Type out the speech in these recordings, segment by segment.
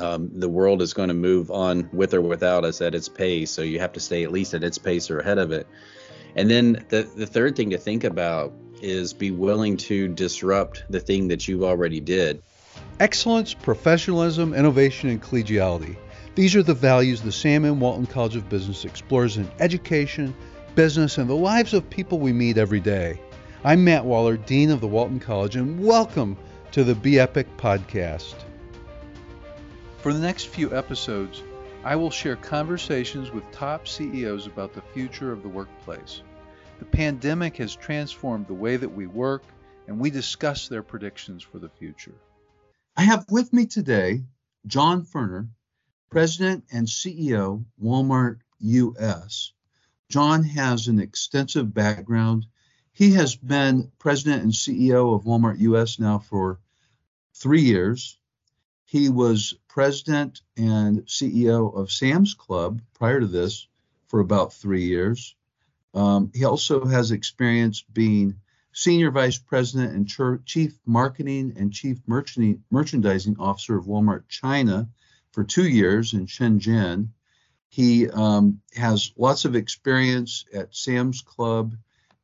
Um, the world is going to move on with or without us at its pace, so you have to stay at least at its pace or ahead of it. And then the the third thing to think about is be willing to disrupt the thing that you already did. Excellence, professionalism, innovation, and collegiality. These are the values the Sam M. Walton College of Business explores in education, business, and the lives of people we meet every day. I'm Matt Waller, Dean of the Walton College, and welcome to the Be Epic podcast. For the next few episodes, I will share conversations with top CEOs about the future of the workplace. The pandemic has transformed the way that we work, and we discuss their predictions for the future. I have with me today John Furner, President and CEO, Walmart US. John has an extensive background. He has been president and CEO of Walmart US now for three years. He was president and CEO of Sam's Club prior to this for about three years. Um, he also has experience being senior vice president and chief marketing and chief merchandising officer of Walmart China for two years in Shenzhen. He um, has lots of experience at Sam's Club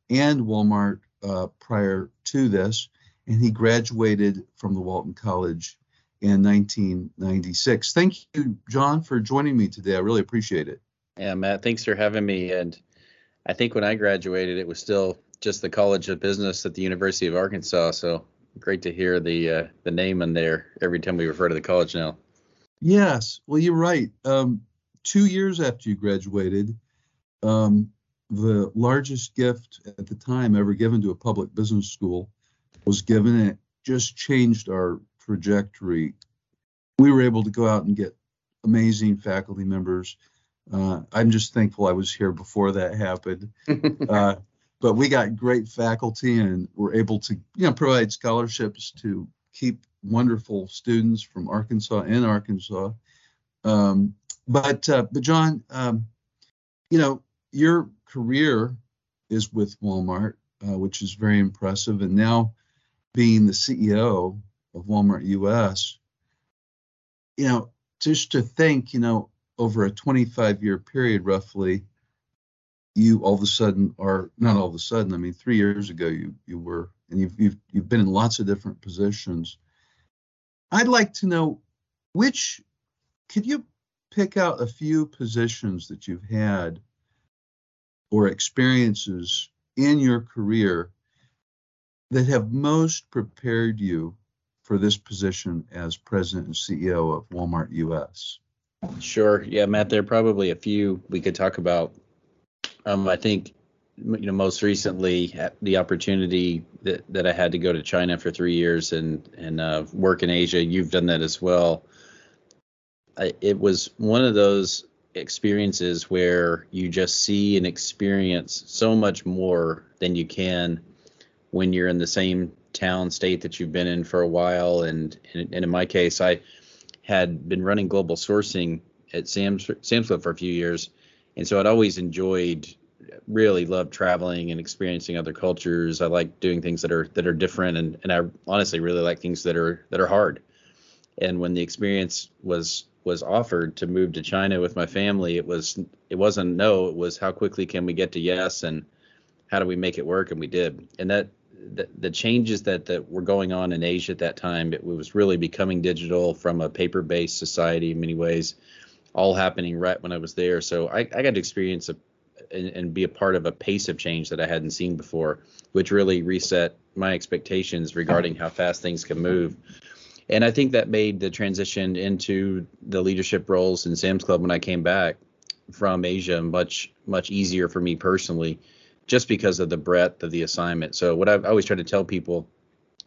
and Walmart uh, prior to this, and he graduated from the Walton College in 1996. Thank you, John, for joining me today. I really appreciate it. Yeah, Matt, thanks for having me. And I think when I graduated, it was still just the College of Business at the University of Arkansas. So great to hear the uh, the name in there every time we refer to the college now. Yes, well, you're right. Um, two years after you graduated, um, the largest gift at the time ever given to a public business school was given. And it just changed our trajectory. We were able to go out and get amazing faculty members. Uh, I'm just thankful I was here before that happened. uh, but we got great faculty and were able to, you know, provide scholarships to keep wonderful students from Arkansas in Arkansas. Um, but uh, but John, um, you know, your career is with Walmart, uh, which is very impressive, and now being the CEO of Walmart US, you know, just to think, you know, over a 25 year period roughly, you all of a sudden are not all of a sudden. I mean, three years ago you you were, and you've you've you've been in lots of different positions. I'd like to know which could you pick out a few positions that you've had or experiences in your career that have most prepared you for this position as president and CEO of Walmart US? Sure. Yeah, Matt, there are probably a few we could talk about. Um, I think, you know, most recently the opportunity that, that I had to go to China for three years and and uh, work in Asia. You've done that as well. I, it was one of those experiences where you just see and experience so much more than you can when you're in the same town state that you've been in for a while. And, and, in my case i had been running global sourcing at sam's sam's club for a few years. And so i'd always enjoyed really loved traveling and experiencing other cultures. I like doing things that are that are different. And, and i honestly really like things that are that are hard. And when the experience was was offered to move to china with my family it was it wasn't no it was how quickly can we get to yes and how do we make it work? And we did. And that the, the changes that, that were going on in Asia at that time, it was really becoming digital from a paper based society in many ways, all happening right when I was there. So I, I got to experience a, and, and, be a part of a pace of change that I hadn't seen before, which really reset my expectations regarding how fast things can move. And I think that made the transition into the leadership roles in Sam's Club when I came back from Asia much, much easier for me personally just because of the breadth of the assignment. So what I've always tried to tell people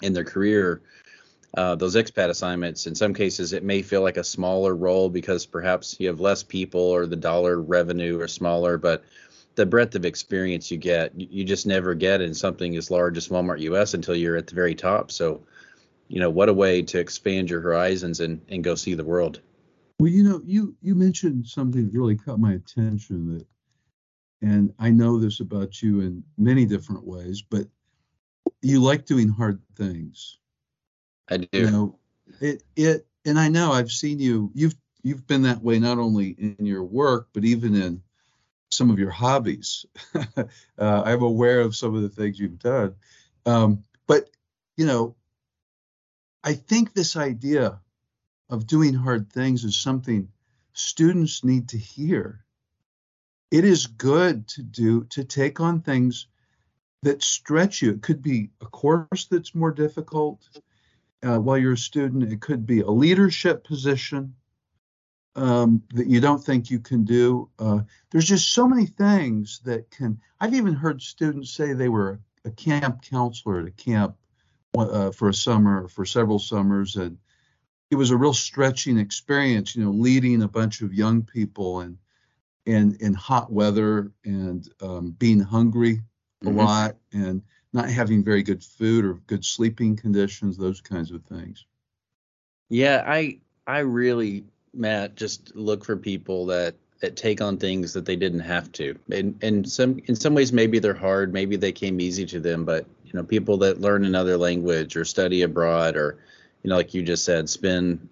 in their career, uh, those expat assignments, in some cases, it may feel like a smaller role because perhaps you have less people or the dollar revenue are smaller, but the breadth of experience you get, you just never get in something as large as Walmart US until you're at the very top. So, you know, what a way to expand your horizons and, and go see the world. Well, you know, you you mentioned something that really caught my attention that and I know this about you in many different ways, but you like doing hard things. I do. You know, it it and I know I've seen you. You've you've been that way not only in your work but even in some of your hobbies. uh, I'm aware of some of the things you've done, um, but you know, I think this idea of doing hard things is something students need to hear. It is good to do to take on things that stretch you. It could be a course that's more difficult uh, while you're a student. It could be a leadership position um, that you don't think you can do. Uh, there's just so many things that can. I've even heard students say they were a camp counselor at a camp uh, for a summer, for several summers, and it was a real stretching experience. You know, leading a bunch of young people and and in hot weather and um, being hungry a mm-hmm. lot and not having very good food or good sleeping conditions, those kinds of things. Yeah, I I really Matt just look for people that that take on things that they didn't have to. And and some in some ways maybe they're hard, maybe they came easy to them, but you know, people that learn another language or study abroad or you know, like you just said, spend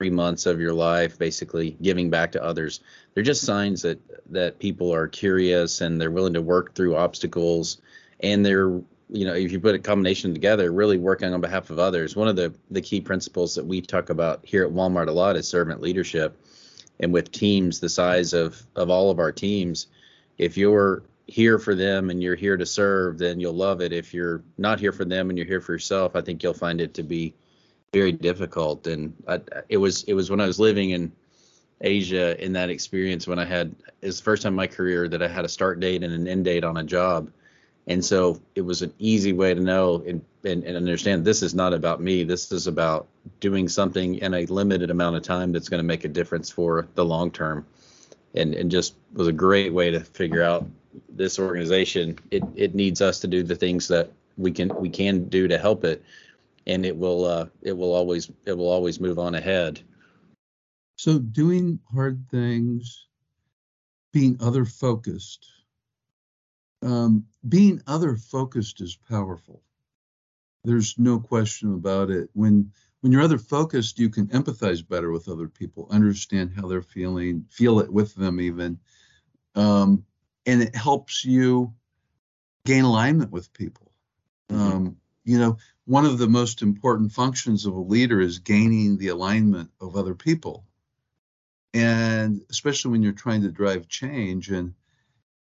three months of your life basically giving back to others. They're just signs that that people are curious and they're willing to work through obstacles. And they're you know if you put a combination together really working on behalf of others. One of the the key principles that we talk about here at walmart a lot is servant leadership. And with teams the size of of all of our teams if you're here for them and you're here to serve then you'll love it. If you're not here for them and you're here for yourself i think you'll find it to be very difficult and I, it was it was when i was living in asia in that experience when i had it's the first time in my career that i had a start date and an end date on a job and so it was an easy way to know and, and, and, understand this is not about me. This is about doing something in a limited amount of time that's going to make a difference for the long term. And, and just was a great way to figure out this organization. It, it needs us to do the things that we can we can do to help it, and it will uh, it will always it will always move on ahead. So doing hard things, being other focused, um, being other focused is powerful. There's no question about it. When when you're other focused, you can empathize better with other people, understand how they're feeling, feel it with them even, um, and it helps you gain alignment with people. Mm-hmm. Um, you know, one of the most important functions of a leader is gaining the alignment of other people, and especially when you're trying to drive change and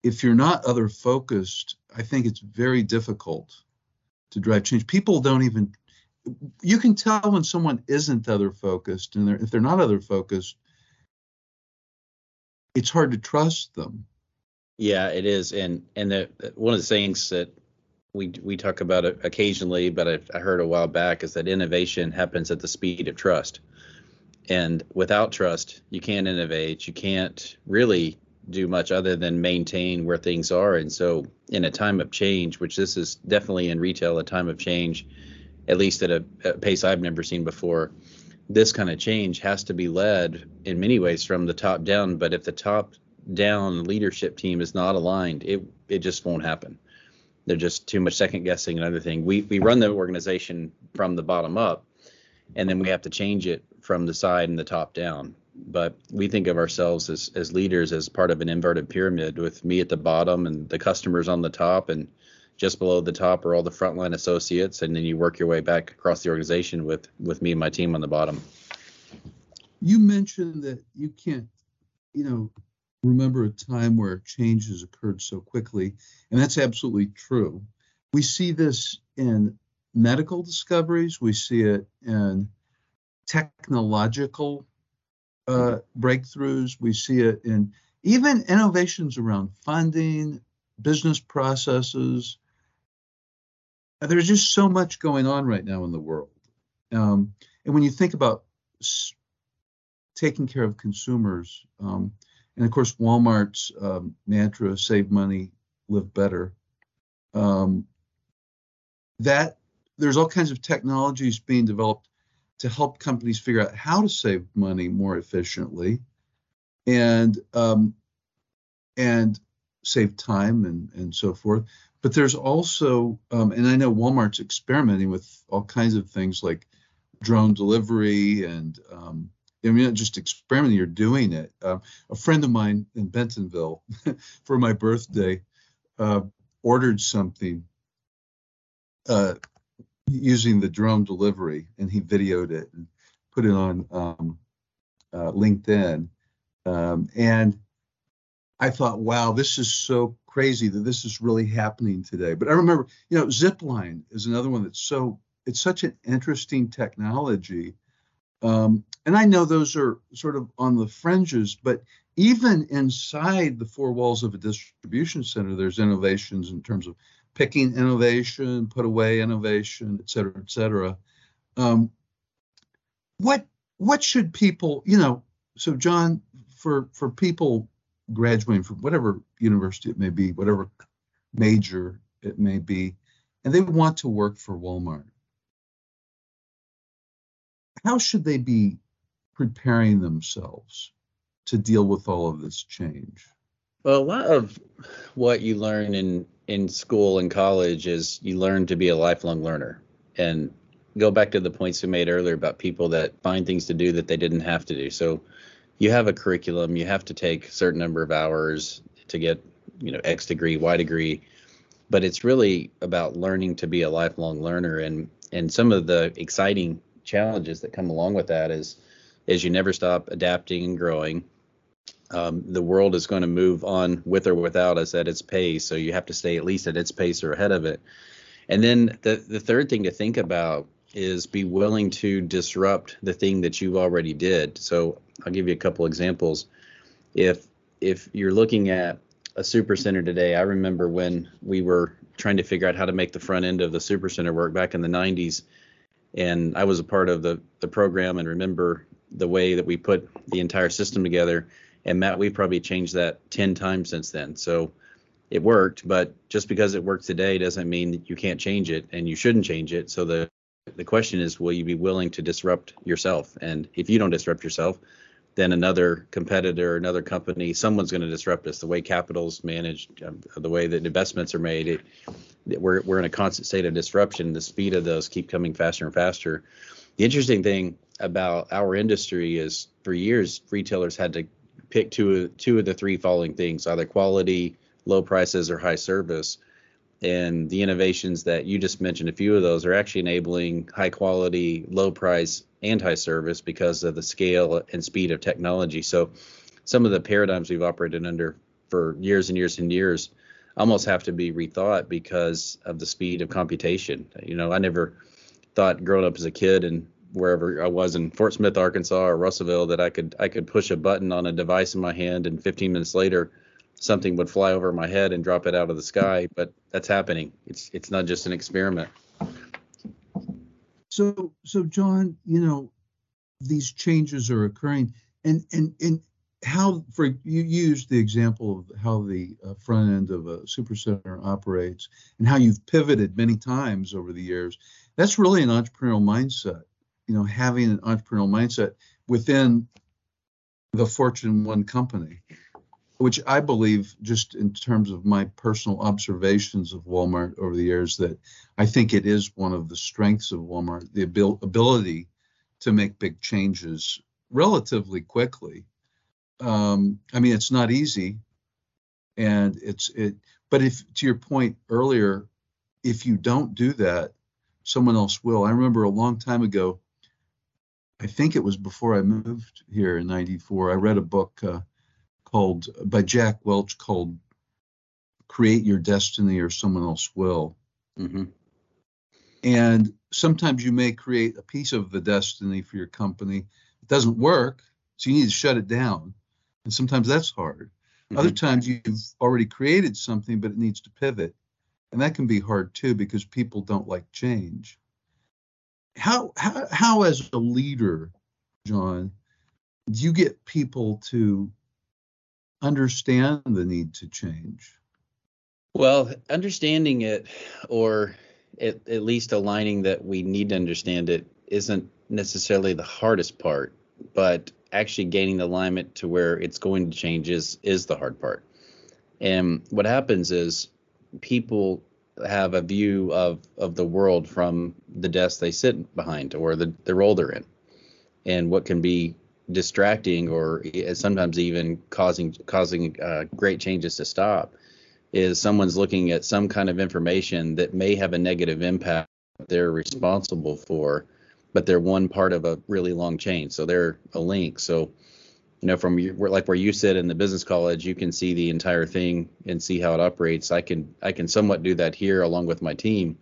if you're not other focused, I think it's very difficult to drive change. People don't even you can tell when someone isn't other focused and they're, if they're not other focused it's hard to trust them. Yeah it is. And and the, one of the things that we we talk about it occasionally but I, I heard a while back is that innovation happens at the speed of trust and without trust you can't innovate you can't really do much other than maintain where things are. And so, in a time of change, which this is definitely in retail a time of change, at least at a, a pace I've never seen before, this kind of change has to be led in many ways from the top down. But if the top down leadership team is not aligned, it it just won't happen. They're just too much second guessing and other thing. We we run the organization from the bottom up, and then we have to change it from the side and the top down. But we think of ourselves as as leaders as part of an inverted pyramid with me at the bottom and the customers on the top and just below the top are all the frontline associates. And then you work your way back across the organization with with me and my team on the bottom. You mentioned that you can't you know remember a time where change has occurred so quickly and that's absolutely true we see this in medical discoveries we see it in technological uh, breakthroughs. We see it in even innovations around funding, business processes. There's just so much going on right now in the world. Um, and when you think about s- taking care of consumers, um, and of course, Walmart's um, mantra save money, live better. Um, that there's all kinds of technologies being developed to help companies figure out how to save money more efficiently and um, and save time and and so forth. But there's also, um, and I know Walmart's experimenting with all kinds of things like drone delivery and um, I mean, just experimenting, you're doing it. Uh, a friend of mine in Bentonville for my birthday uh, ordered something uh, using the drone delivery, and he videoed it and put it on um, uh, LinkedIn. Um, and I thought, wow, this is so crazy that this is really happening today. But I remember, you know, Zipline is another one that's so it's such an interesting technology. Um, and I know those are sort of on the fringes, but even inside the four walls of a distribution center, there's innovations in terms of picking innovation, put away innovation, et cetera, et cetera. Um, what what should people, you know, so John, for for people graduating from whatever university it may be, whatever major it may be, and they want to work for Walmart, how should they be preparing themselves to deal with all of this change? Well, a lot of what you learn in in school and college is you learn to be a lifelong learner and go back to the points we made earlier about people that find things to do that they didn't have to do. So you have a curriculum, you have to take a certain number of hours to get, you know, X degree, Y degree, but it's really about learning to be a lifelong learner and and some of the exciting challenges that come along with that is is you never stop adapting and growing. Um, the world is going to move on with or without us at its pace, so you have to stay at least at its pace or ahead of it. And then the the third thing to think about is be willing to disrupt the thing that you've already did. So I'll give you a couple examples. If if you're looking at a super center today, I remember when we were trying to figure out how to make the front end of the super center work back in the 90s, and I was a part of the the program and remember the way that we put the entire system together. And Matt, we've probably changed that 10 times since then. So it worked, but just because it works today doesn't mean that you can't change it and you shouldn't change it. So the the question is, will you be willing to disrupt yourself? And if you don't disrupt yourself, then another competitor, another company, someone's going to disrupt us. The way capital's managed, um, the way that investments are made, it, we're we're in a constant state of disruption. The speed of those keep coming faster and faster. The interesting thing about our industry is, for years, retailers had to pick two two of the three following things: either quality, low prices, or high service and the innovations that you just mentioned a few of those are actually enabling high quality low price and high service because of the scale and speed of technology so some of the paradigms we've operated under for years and years and years almost have to be rethought because of the speed of computation you know i never thought growing up as a kid and wherever I was in Fort Smith, Arkansas or Russellville that I could I could push a button on a device in my hand and 15 minutes later something would fly over my head and drop it out of the sky, but that's happening. It's it's not just an experiment. So so John, you know, these changes are occurring, and and and how for you used the example of how the uh, front end of a supercenter operates and how you've pivoted many times over the years. That's really an entrepreneurial mindset. You know, having an entrepreneurial mindset within the Fortune One company which I believe, just in terms of my personal observations of Walmart over the years, that I think it is one of the strengths of Walmart, the abil- ability to make big changes relatively quickly. Um, I mean, it's not easy, and it's it. But if to your point earlier, if you don't do that, someone else will. I remember a long time ago. I think it was before I moved here in '94. I read a book. Uh, called by Jack Welch called "Create Your Destiny or Someone Else Will." Mm-hmm. And sometimes you may create a piece of the destiny for your company. It doesn't work, so you need to shut it down. And sometimes that's hard. Mm-hmm. Other times you've already created something, but it needs to pivot. And that can be hard too because people don't like change. How, how, how as a leader, John, do you get people to understand the need to change? Well, understanding it, or at, at, least aligning that we need to understand it, isn't necessarily the hardest part, but actually gaining the alignment to where it's going to change is is the hard part. And what happens is people have a view of of the world from the desk they sit behind or the the role they're in, and what can be distracting or sometimes even causing causing uh, great changes to stop is someone's looking at some kind of information that may have a negative impact they're responsible for but they're one part of a really long chain so they're a link. So you know from like where you sit in the business college you can see the entire thing and see how it operates. I can i can somewhat do that here along with my team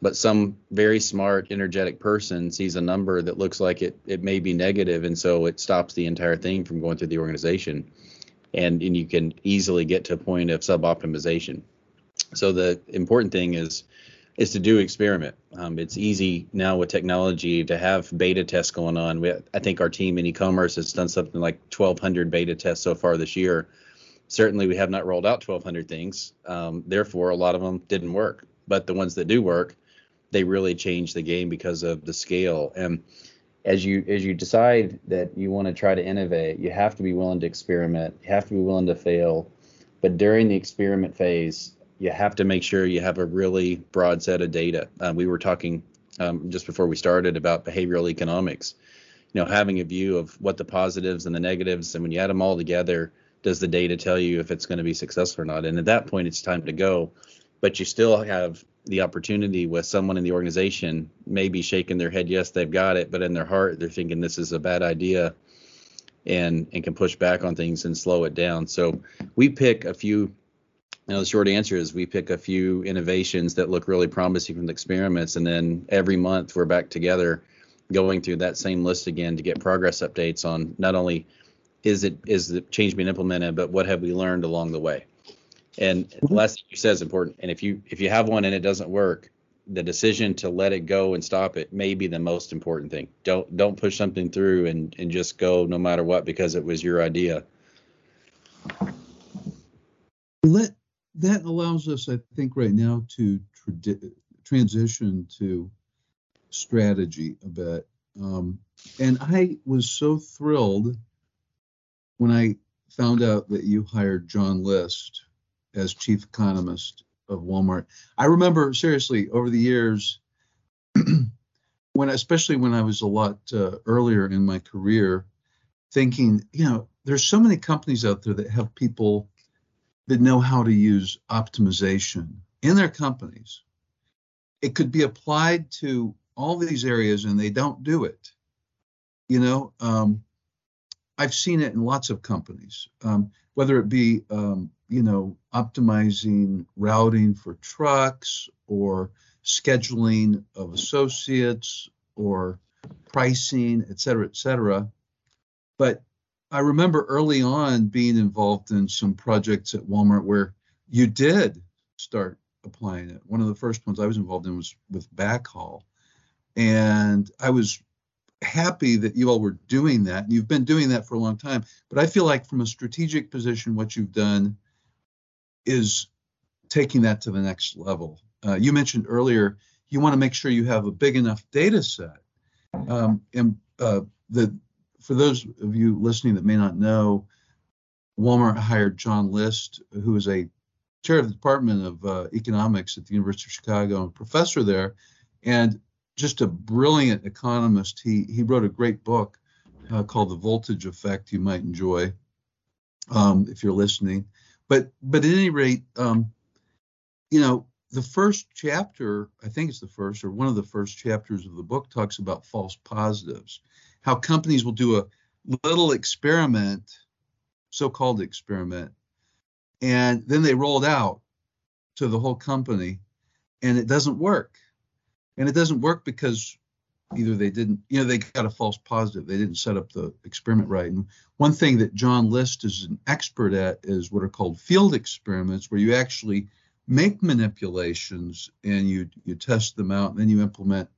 but some very smart energetic person sees a number that looks like it it may be negative and so it stops the entire thing from going through the organization. And and you can easily get to a point of sub-optimization. So the important thing is is to do experiment. Um, it's easy now with technology to have beta tests going on. We, I think our team in e-commerce has done something like 1,200 beta tests so far this year. Certainly, we have not rolled out 1,200 things. Um, therefore, a lot of them didn't work. But the ones that do work, they really change the game because of the scale. And as you as you decide that you want to try to innovate, you have to be willing to experiment. You have to be willing to fail. But during the experiment phase, you have to make sure you have a really broad set of data. Uh, we were talking um, just before we started about behavioral economics. You know, having a view of what the positives and the negatives, and when you add them all together, does the data tell you if it's going to be successful or not? And at that point, it's time to go. But you still have the opportunity with someone in the organization maybe shaking their head, yes, they've got it, but in their heart, they're thinking this is a bad idea and and can push back on things and slow it down. So we pick a few. Know, the short answer is we pick a few innovations that look really promising from the experiments, and then every month we're back together, going through that same list again to get progress updates on not only is it is the change being implemented, but what have we learned along the way. And the mm-hmm. last thing you said is important. And if you if you have one and it doesn't work, the decision to let it go and stop it may be the most important thing. Don't don't push something through and and just go no matter what because it was your idea. Let that allows us, I think, right now to tra- transition to strategy a bit. Um, and I was so thrilled when I found out that you hired John List as chief economist of Walmart. I remember seriously over the years, when especially when I was a lot uh, earlier in my career, thinking, you know, there's so many companies out there that have people that know how to use optimization in their companies. It could be applied to all these areas, and they don't do it. You know, um, I've seen it in lots of companies, um, whether it be um, you know optimizing routing for trucks or scheduling of associates or pricing, et cetera, et cetera. But I remember early on being involved in some projects at Walmart where you did start applying it. One of the first ones I was involved in was with backhaul. And I was happy that you all were doing that. And you've been doing that for a long time. But I feel like from a strategic position, what you've done is taking that to the next level. Uh, you mentioned earlier you want to make sure you have a big enough data set. Um, and uh, the for those of you listening that may not know, Walmart hired John List, who is a chair of the Department of uh, Economics at the University of Chicago and professor there. And just a brilliant economist. He he wrote a great book uh, called The Voltage Effect. You might enjoy um, if you're listening. But but at any rate, um, you know, the first chapter, I think it's the first or one of the first chapters of the book, talks about false positives, how companies will do a little experiment, so-called experiment, and then they roll it out to the whole company, and it doesn't work and it doesn't work because either they didn't, you know, they got a false positive. They didn't set up the experiment right. And one thing that John List is an expert at is what are called field experiments, where you actually make manipulations and you you test them out and then you implement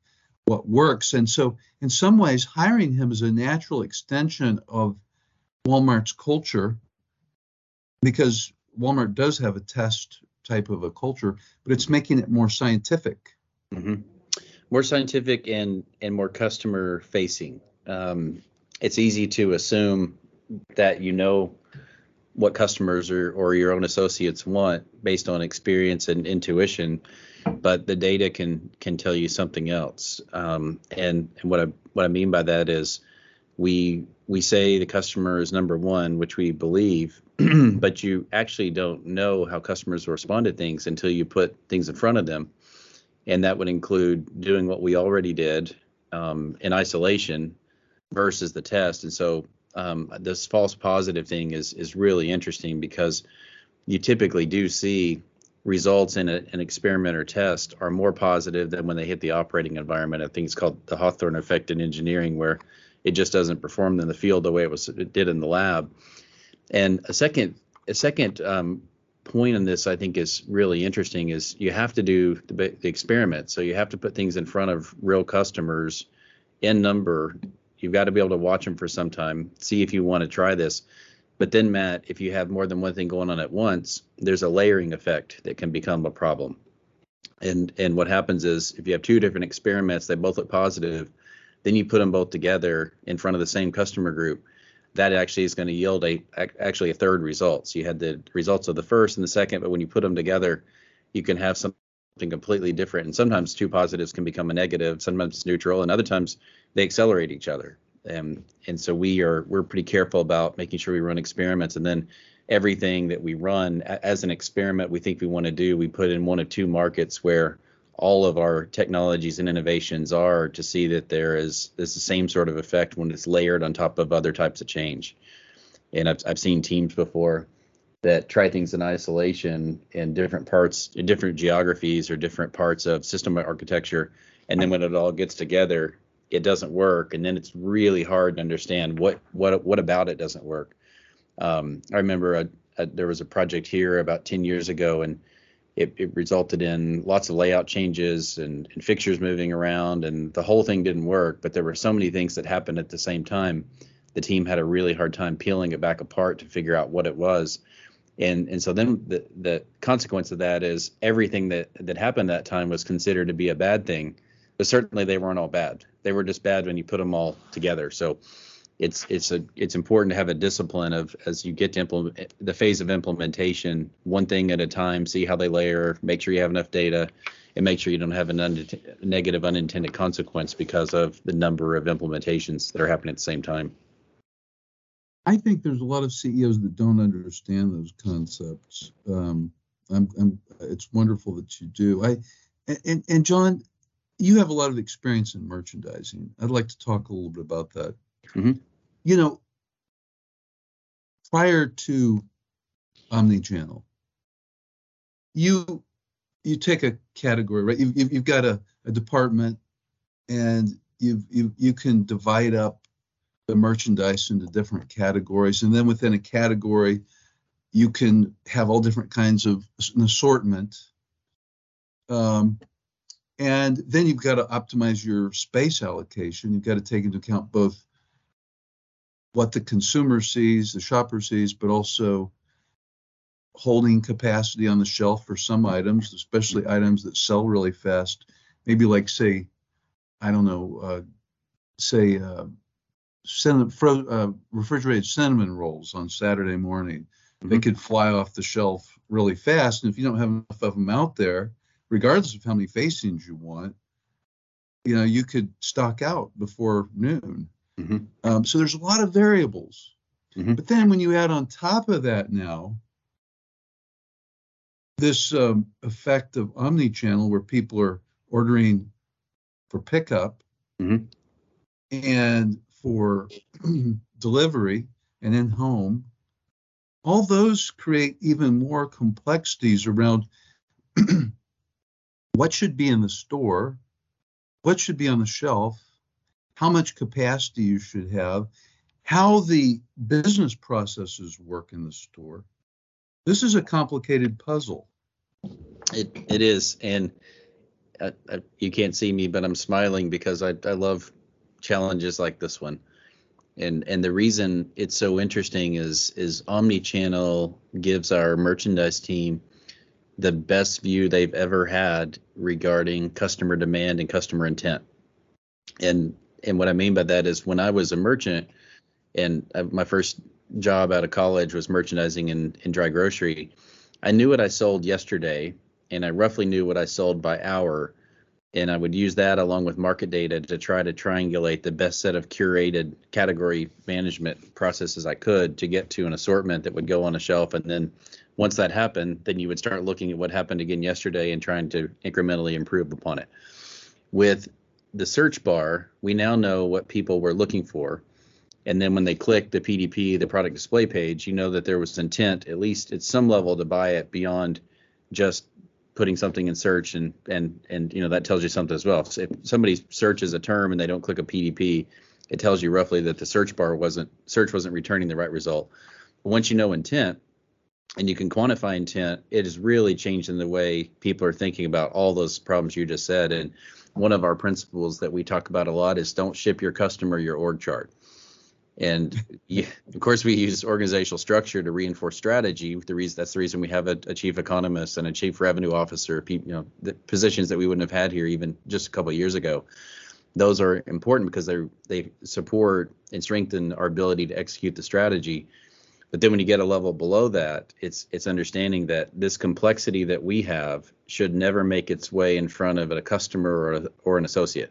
what works. And so, in some ways, hiring him is a natural extension of Walmart's culture because Walmart does have a test type of a culture, but it's making it more scientific. Mm-hmm more scientific and and more customer facing. Um, it's easy to assume that you know what customers or, or your own associates want based on experience and intuition. but the data can can tell you something else. Um, and and what I what I mean by that is we we say the customer is number one, which we believe, but you actually don't know how customers respond to things until you put things in front of them, and that would include doing what we already did um, in isolation versus the test. And so um, this false positive thing is is really interesting because you typically do see results in a, an experiment or test are more positive than when they hit the operating environment. I think it's called the Hawthorne effect in engineering, where it just doesn't perform in the field the way it was it did in the lab. And a second a second um, point on this I think is really interesting is you have to do the, the experiment. So you have to put things in front of real customers in number You've got to be able to watch them for some time, see if you want to try this. But then, Matt, if you have more than one thing going on at once, there's a layering effect that can become a problem. And and what happens is if you have two different experiments, they both look positive, then you put them both together in front of the same customer group. That actually is going to yield a actually a third result. So you had the results of the first and the second, but when you put them together, you can have something completely different. And sometimes two positives can become a negative, sometimes it's neutral, and other times they accelerate each other. And and so we are we're pretty careful about making sure we run experiments and then everything that we run as an experiment we think we want to do we put in one of two markets where all of our technologies and innovations are to see that there is is the same sort of effect when it's layered on top of other types of change. And I've I've seen teams before that try things in isolation in different parts, in different geographies or different parts of system architecture, and then when it all gets together, it doesn't work, and then it's really hard to understand what what what about it doesn't work. Um, I remember a, a, there was a project here about 10 years ago, and it, it resulted in lots of layout changes and, and, fixtures moving around, and the whole thing didn't work. But there were so many things that happened at the same time. The team had a really hard time peeling it back apart to figure out what it was. And and so then the the consequence of that is everything that that happened that time was considered to be a bad thing but certainly they weren't all bad. They were just bad when you put them all together. So it's it's a it's important to have a discipline of as you get to implement the phase of implementation, one thing at a time, see how they layer, make sure you have enough data, and make sure you don't have a un- negative unintended consequence because of the number of implementations that are happening at the same time. I think there's a lot of CEOs that don't understand those concepts. Um, I'm, I'm, it's wonderful that you do. I, and, and John, you have a lot of experience in merchandising. I'd like to talk a little bit about that. Mm-hmm. You know, prior to omni-channel, you you take a category, right? You've, you've got a, a department, and you you you can divide up the merchandise into different categories, and then within a category, you can have all different kinds of an assortment. Um, and then you've got to optimize your space allocation. You've got to take into account both what the consumer sees, the shopper sees, but also holding capacity on the shelf for some items, especially items that sell really fast. Maybe like say, I don't know, uh, say uh, cinnamon, fro- uh, refrigerated cinnamon rolls on Saturday morning. Mm-hmm. They could fly off the shelf really fast, and if you don't have enough of them out there, regardless of how many facings you want, you know, you could stock out before noon. Mm-hmm. Um, so there's a lot of variables. Mm-hmm. But then when you add on top of that now this um, effect of omni-channel where people are ordering for pickup mm-hmm. and for delivery and in home, all those create even more complexities around what should be in the store, what should be on the shelf, how much capacity you should have, how the business processes work in the store. This is a complicated puzzle. It it is, and I, I, you can't see me, but I'm smiling because I I love challenges like this one. And and the reason it's so interesting is is omni-channel gives our merchandise team the best view they've ever had regarding customer demand and customer intent. And and what I mean by that is when I was a merchant and I, my first job out of college was merchandising in, in dry grocery, I knew what I sold yesterday and I roughly knew what I sold by hour. And I would use that along with market data to try to triangulate the best set of curated category management processes I could to get to an assortment that would go on a shelf. And then once that happened, then you would start looking at what happened again yesterday and trying to incrementally improve upon it. With the search bar, we now know what people were looking for and then when they click the PDP, the product display page, you know that there was intent, at least at some level, to buy it beyond just putting something in search and and and you know that tells you something as well. So if somebody searches a term and they don't click a PDP, it tells you roughly that the search bar wasn't search wasn't returning the right result. But once you know intent and you can quantify intent, it has really changed in the way people are thinking about all those problems you just said. And one of our principles that we talk about a lot is don't ship your customer your org chart and of course, we use organizational structure to reinforce strategy. The reason that's the reason we have a, a chief economist and a chief revenue officer, you know, the positions that we wouldn't have had here even just a couple of years ago. Those are important because they they support and strengthen our ability to execute the strategy. But then when you get a level below that, it's it's understanding that this complexity that we have should never make its way in front of a customer or, or an associate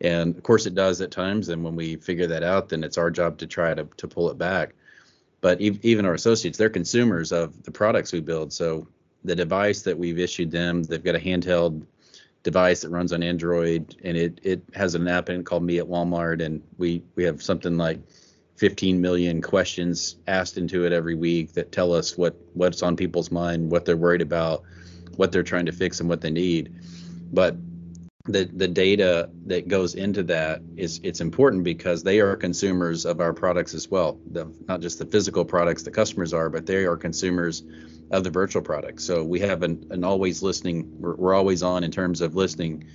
and of course it does at times. And when we figure that out then it's our job to try to, to pull it back. But even our associates they're consumers of the products we build. So the device that we've issued them they've got a handheld device that runs on android and it it has an app in it called me at walmart. And we we have something like 15 million questions asked into it every week that tell us what what's on people's mind what they're worried about what they're trying to fix and what they need. But the the data that goes into that is it's important because they are consumers of our products as well. The, not just the physical products the customers are, but they are consumers of the virtual products. So we have an, an always listening. We're, we're always on in terms of listening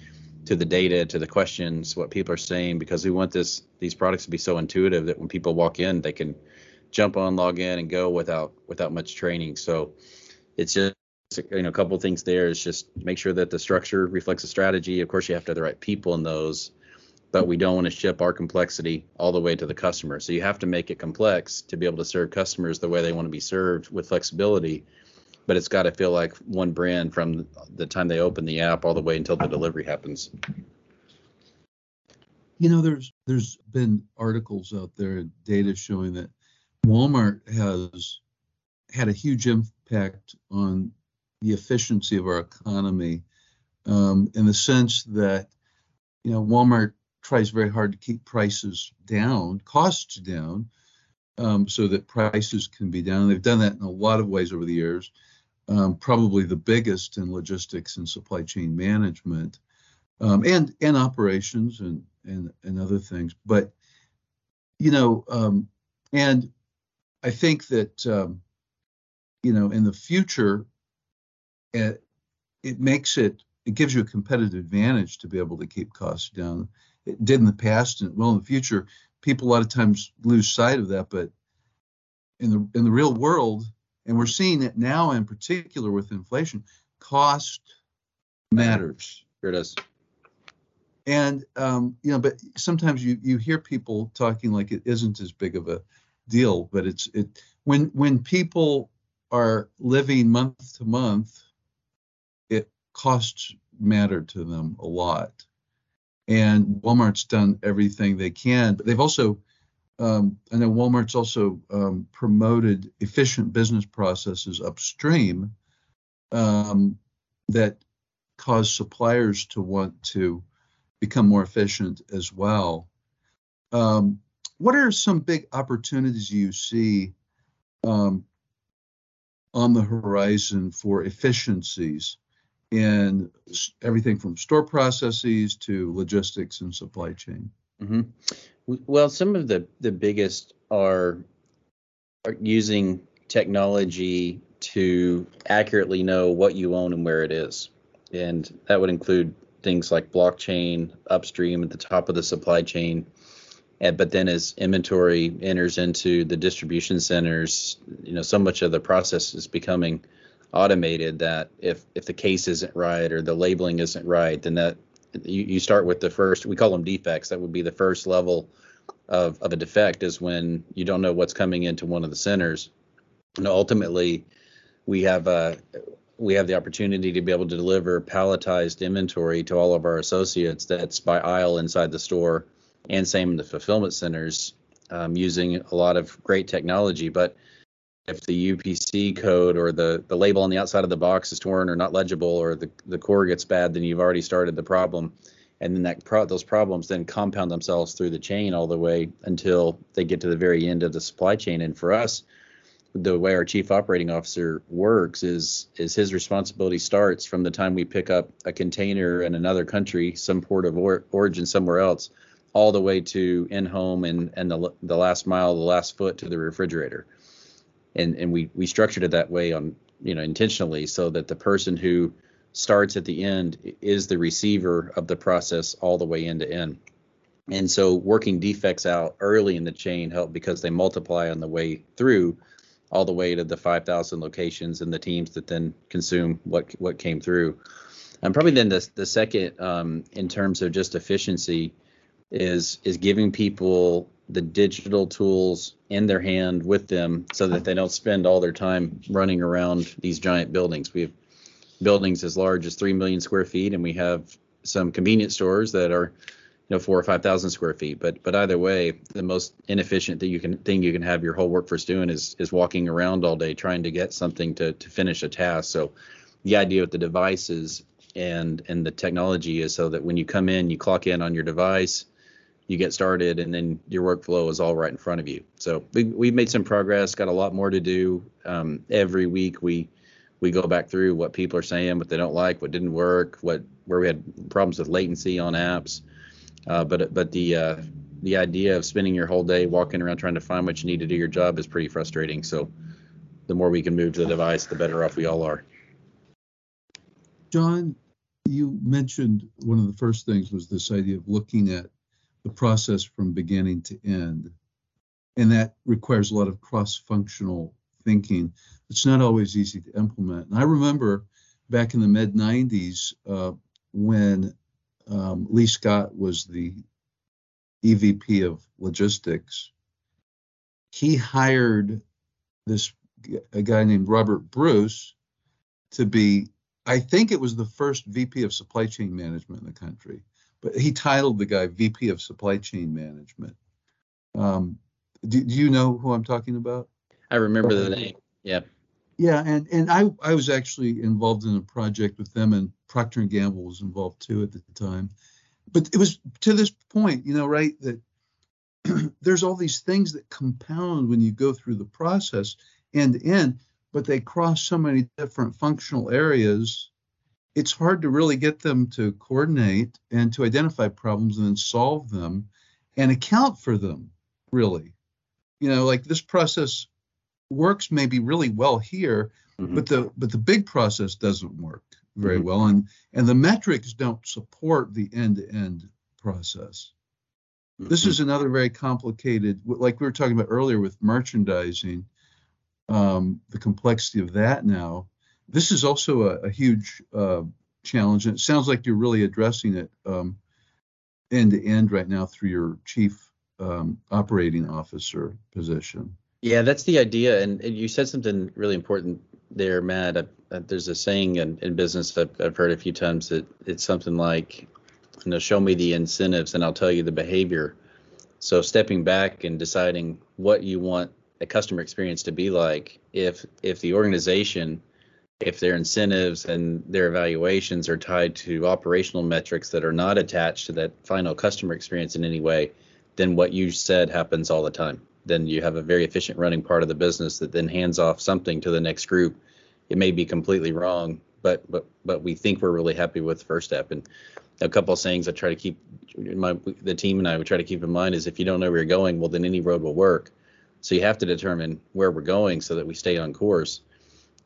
to the data, to the questions, what people are saying, because we want this these products to be so intuitive that when people walk in, they can jump on, log in, and go without without much training. So it's just you know a couple things there is just make sure that the structure reflects the strategy. Of course you have to have the right people in those but we don't want to ship our complexity all the way to the customer. So you have to make it complex to be able to serve customers the way they want to be served with flexibility but it's got to feel like one brand from the time they open the app all the way until the delivery happens. You know there's there's been articles out there data showing that walmart has had a huge impact on the efficiency of our economy um, in the sense that you know Walmart tries very hard to keep prices down, costs down, um, so that prices can be down. They've done that in a lot of ways over the years. Um, probably the biggest in logistics and supply chain management, um, and and operations and and and other things. But you know, um, and I think that um, you know in the future it, it makes it it gives you a competitive advantage to be able to keep costs down. It did in the past, and well, in the future, people a lot of times lose sight of that. But in the in the real world, and we're seeing it now in particular with inflation, cost matters. Here it is. And um, you know, but sometimes you you hear people talking like it isn't as big of a deal, but it's it when when people are living month to month costs matter to them a lot. And Walmart's done everything they can, but they've also, um, I know Walmart's also um, promoted efficient business processes upstream um, that cause suppliers to want to become more efficient as well. Um, what are some big opportunities you see um, on the horizon for efficiencies in everything from store processes to logistics and supply chain. Mm-hmm. Well, some of the the biggest are, are using technology to accurately know what you own and where it is, and that would include things like blockchain upstream at the top of the supply chain. And, but then as inventory enters into the distribution centers, you know, so much of the process is becoming automated that if if the case isn't right or the labeling isn't right, then that you, you start with the first we call them defects. That would be the first level of of a defect is when you don't know what's coming into one of the centers. And ultimately, we have a we have the opportunity to be able to deliver palletized inventory to all of our associates that's by aisle inside the store and same in the fulfillment centers um, using a lot of great technology. But if the UPC code or the, the label on the outside of the box is torn or not legible or the, the core gets bad, then you've already started the problem. And then that pro- those problems then compound themselves through the chain all the way until they get to the very end of the supply chain. And for us, the way our chief operating officer works is is his responsibility starts from the time we pick up a container in another country, some port of or- origin somewhere else, all the way to in home and and the the last mile, the last foot to the refrigerator. And and we we structured it that way on you know intentionally so that the person who starts at the end is the receiver of the process all the way end to end. And so working defects out early in the chain help because they multiply on the way through all the way to the 5,000 locations and the teams that then consume what what came through. And probably then the the second um, in terms of just efficiency is is giving people the digital tools in their hand with them so that they don't spend all their time running around these giant buildings. We have buildings as large as three million square feet, and we have some convenience stores that are you know four or five thousand square feet. But but either way, the most inefficient thing you can thing you can have your whole workforce doing is is walking around all day trying to get something to to finish a task. So the idea with the devices and and the technology is so that when you come in, you clock in on your device, you get started, and then your workflow is all right in front of you. So we we've made some progress, got a lot more to do. Um, every week we we go back through what people are saying, what they don't like, what didn't work, what where we had problems with latency on apps uh, but but the uh, the idea of spending your whole day walking around trying to find what you need to do your job is pretty frustrating. So the more we can move to the device, the better off we all are. John, you mentioned one of the first things was this idea of looking at the process from beginning to end. And that requires a lot of cross functional thinking. It's not always easy to implement. And I remember back in the mid 90s uh, when um, Lee Scott was the EVP of logistics. He hired this a guy named Robert Bruce to be, I think it was the first VP of supply chain management in the country, but he titled the guy VP of supply chain management. Um, do, do you know who I'm talking about? I remember the name. Yeah. Yeah, and and I I was actually involved in a project with them, and Procter and Gamble was involved too at the time. But it was to this point, you know, right, that there's all these things that compound when you go through the process end to end, but they cross so many different functional areas. It's hard to really get them to coordinate and to identify problems and then solve them and account for them, really. You know, like this process works maybe really well here, mm-hmm. but the but the big process doesn't work very mm-hmm. well, and and the metrics don't support the end-to-end process. Mm-hmm. This is another very complicated, like we were talking about earlier with merchandising, um, the complexity of that now. This is also a, a huge uh, challenge, and it sounds like you're really addressing it um, end to end right now through your chief um, operating officer position. Yeah, that's the idea. And, and you said something really important there, Matt. Uh, uh, there's a saying in, in business that I've heard a few times that it's something like, you know, show me the incentives and I'll tell you the behavior. So stepping back and deciding what you want a customer experience to be like, if if the organization, if their incentives and their evaluations are tied to operational metrics that are not attached to that final customer experience in any way, then what you said happens all the time then you have a very efficient running part of the business that then hands off something to the next group. It may be completely wrong, but but but we think we're really happy with the first step. And a couple of sayings I try to keep my the team and I would try to keep in mind is if you don't know where you're going, well then any road will work. So you have to determine where we're going so that we stay on course.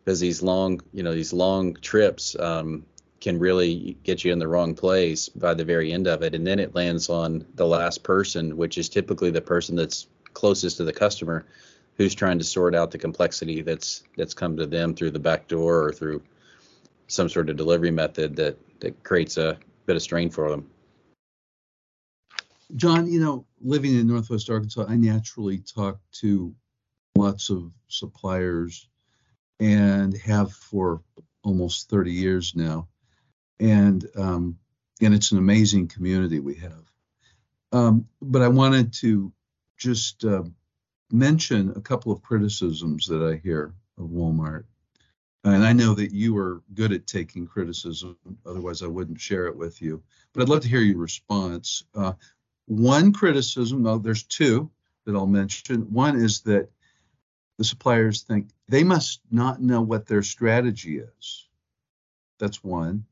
Because these long, you know, these long trips um, can really get you in the wrong place by the very end of it, and then it lands on the last person, which is typically the person that's closest to the customer who's trying to sort out the complexity that's that's come to them through the back door or through some sort of delivery method that that creates a bit of strain for them. John, you know, living in Northwest Arkansas, I naturally talk to lots of suppliers and have for almost 30 years now, and um, and it's an amazing community we have. Um, but I wanted to just uh, mention a couple of criticisms that I hear of Walmart. And I know that you are good at taking criticism, otherwise, I wouldn't share it with you. But I'd love to hear your response. Uh, one criticism, well, there's two that I'll mention. One is that the suppliers think they must not know what their strategy is. That's one.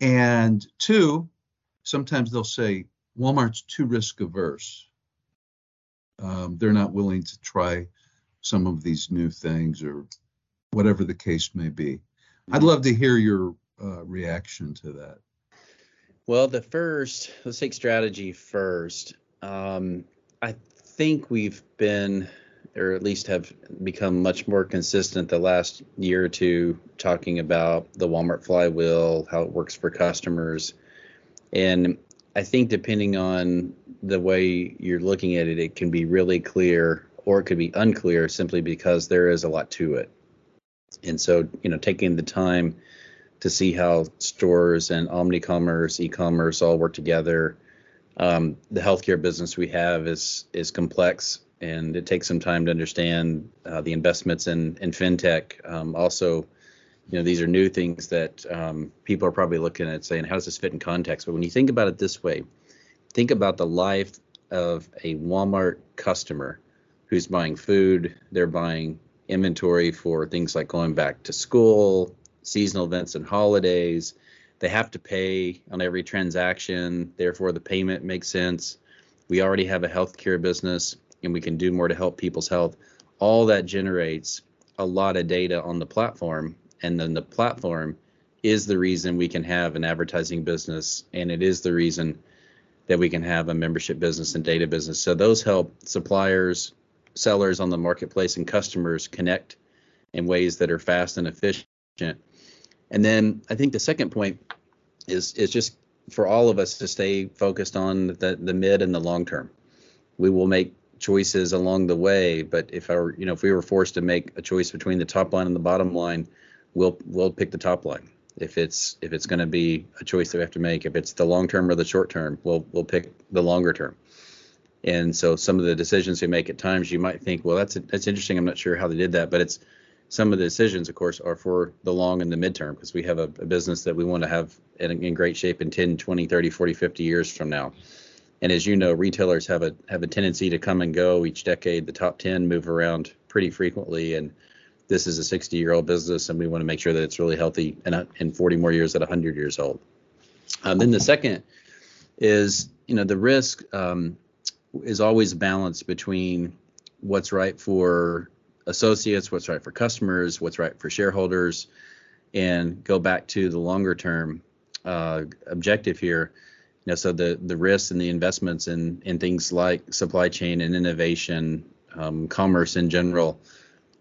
And two, sometimes they'll say Walmart's too risk averse. Um, they're not willing to try some of these new things or whatever the case may be. I'd mm-hmm. love to hear your uh, reaction to that. Well, the first, let's take strategy first. Um, I think we've been, or at least have become much more consistent the last year or two, talking about the Walmart flywheel, how it works for customers. And I think depending on the way you're looking at it, it can be really clear or it could be unclear simply because there is a lot to it. And so, you know, taking the time to see how stores and omni-commerce, e-commerce all work together. Um, the healthcare business we have is is complex, and it takes some time to understand uh, the investments in in fintech. Um, also, you know, these are new things that um, people are probably looking at saying, how does this fit in context? But when you think about it this way, think about the life of a Walmart customer who's buying food, they're buying inventory for things like going back to school, seasonal events and holidays. They have to pay on every transaction, therefore the payment makes sense. We already have a healthcare business and we can do more to help people's health. All that generates a lot of data on the platform and then the platform is the reason we can have an advertising business and it is the reason that we can have a membership business and data business. So those help suppliers, sellers on the marketplace and customers connect in ways that are fast and efficient. And then I think the second point is is just for all of us to stay focused on the the mid and the long term. We will make choices along the way, but if our you know if we were forced to make a choice between the top line and the bottom line, we'll we'll pick the top line. If it's if it's going to be a choice that we have to make, if it's the long term or the short term, we'll we'll pick the longer term. And so some of the decisions we make at times, you might think, well, that's that's interesting. I'm not sure how they did that, but it's some of the decisions, of course, are for the long and the midterm because we have a, a, business that we want to have in, in, great shape in 10, 20, 30, 40, 50 years from now. And as you know, retailers have a have a tendency to come and go each decade. The top 10 move around pretty frequently, and this is a 60 year old business, and we want to make sure that it's really healthy in, in 40 more years at 100 years old. Um, then the second is, you know, the risk. Um, is always a balance between what's right for associates, what's right for customers, what's right for shareholders, and go back to the longer term uh, objective here. Know, so the the risks and the investments in in things like supply chain and innovation, um, commerce in general,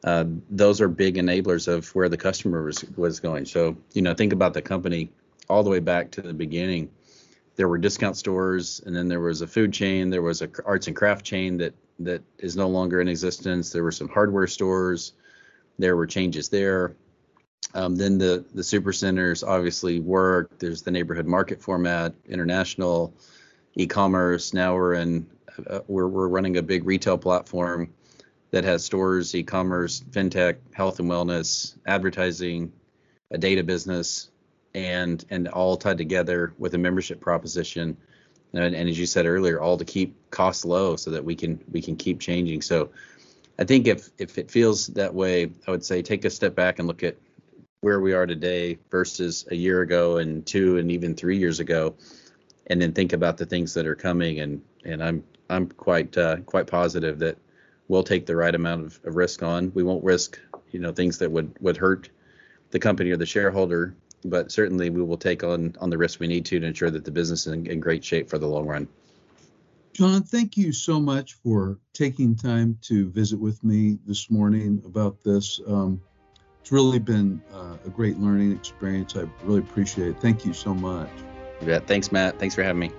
uh, those are big enablers of where the customer was was going. So you know, think about the company all the way back to the beginning. There were discount stores and then there was a food chain there was a arts and craft chain that that is no longer in existence. There were some hardware stores. There were changes there um, then the the super centers obviously work. There's the neighborhood market format international e-commerce. Now we're in uh, we're, we're running a big retail platform that has stores e-commerce fintech health and wellness advertising a data business and and all tied together with a membership proposition. And, and, as you said earlier all to keep costs low so that we can we can keep changing. So i think if if it feels that way i would say take a step back and look at where we are today versus a year ago and two and even three years ago and then think about the things that are coming and and i'm i'm quite uh, quite positive that we'll take the right amount of, of risk on we won't risk you know things that would would hurt the company or the shareholder but certainly we will take on on the risk we need to to ensure that the business is in, in great shape for the long run. John, thank you so much for taking time to visit with me this morning about this. Um, it's really been uh, a great learning experience. I really appreciate it. Thank you so much. Yeah, thanks, Matt. Thanks for having me.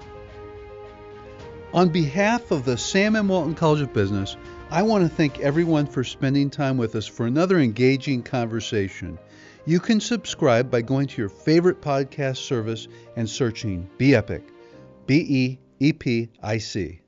On behalf of the Sam M. Walton College of Business, I want to thank everyone for spending time with us for another engaging conversation. You can subscribe by going to your favorite podcast service and searching Be Epic. B E E P I C.